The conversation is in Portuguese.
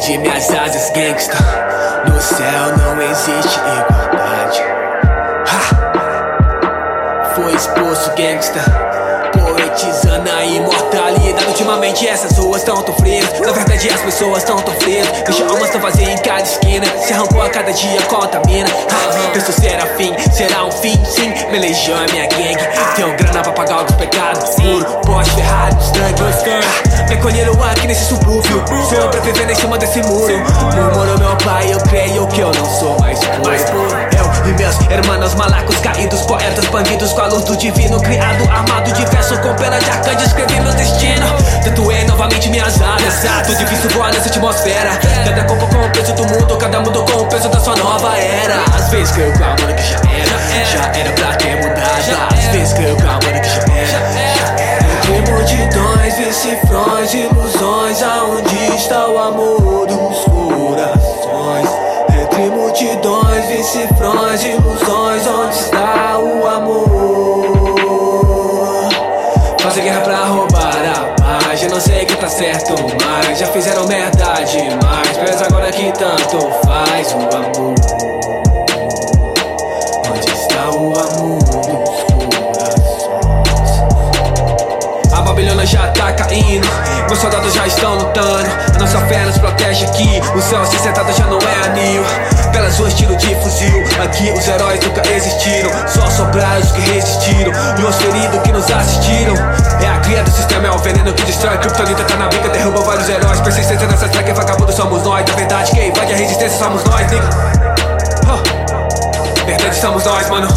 Perdi minhas asas, gangsta. No céu não existe igualdade. Ha! Foi expulso, gangsta. Poetizando a imortalidade. Ultimamente essas ruas tão tão frias. Na verdade, as pessoas tão tão frias. Deixa almas tão vazias em cada esquina. Se arrancou a cada dia, contamina. Ha! Penso será fim, será um fim, sim. Minha legião é minha gangue. Tenho grana pra pagar os pecados. Puro, Porsche, Ferrari, Mustang. Ha! Me colheram aqui nesse subúrbio. Sobrevivendo em cima desse muro. Murmurou meu pai, eu creio que eu não sou mais puro. Eu e meus irmãos malacos caídos, poetas bandidos com a luz do divino. Criado, armado de verso com pena de arcanjo, escrevi meu destino. Tatuei novamente minhas asas. Tô difícil voar nessa atmosfera. Cada corpo com o peso do mundo, cada mundo com o peso da sua nova era. Às vezes creio que o amor que já era, já era pra ter mudado. Ilusões Aonde está o amor dos corações? Entre multidões, vi cifrões, ilusões Onde está o amor? Fazer guerra pra roubar a paz Eu não sei que tá certo, mas Já fizeram merda demais Mas agora que tanto faz o amor Babilônia já tá caindo, meus soldados já estão lutando. A nossa fé nos protege aqui, o céu se sentado já não é anil. Pelas ruas tiro de fuzil, aqui os heróis nunca existiram. Só sobraram os que resistiram e os feridos que nos assistiram. É a cria do sistema, é o veneno que destrói. Kryptonita tá na bica, derruba vários heróis. Persistência nessa track, vagabundo somos nós. Da verdade, quem invade a resistência somos nós, nigga. Huh. Verdade somos nós, mano.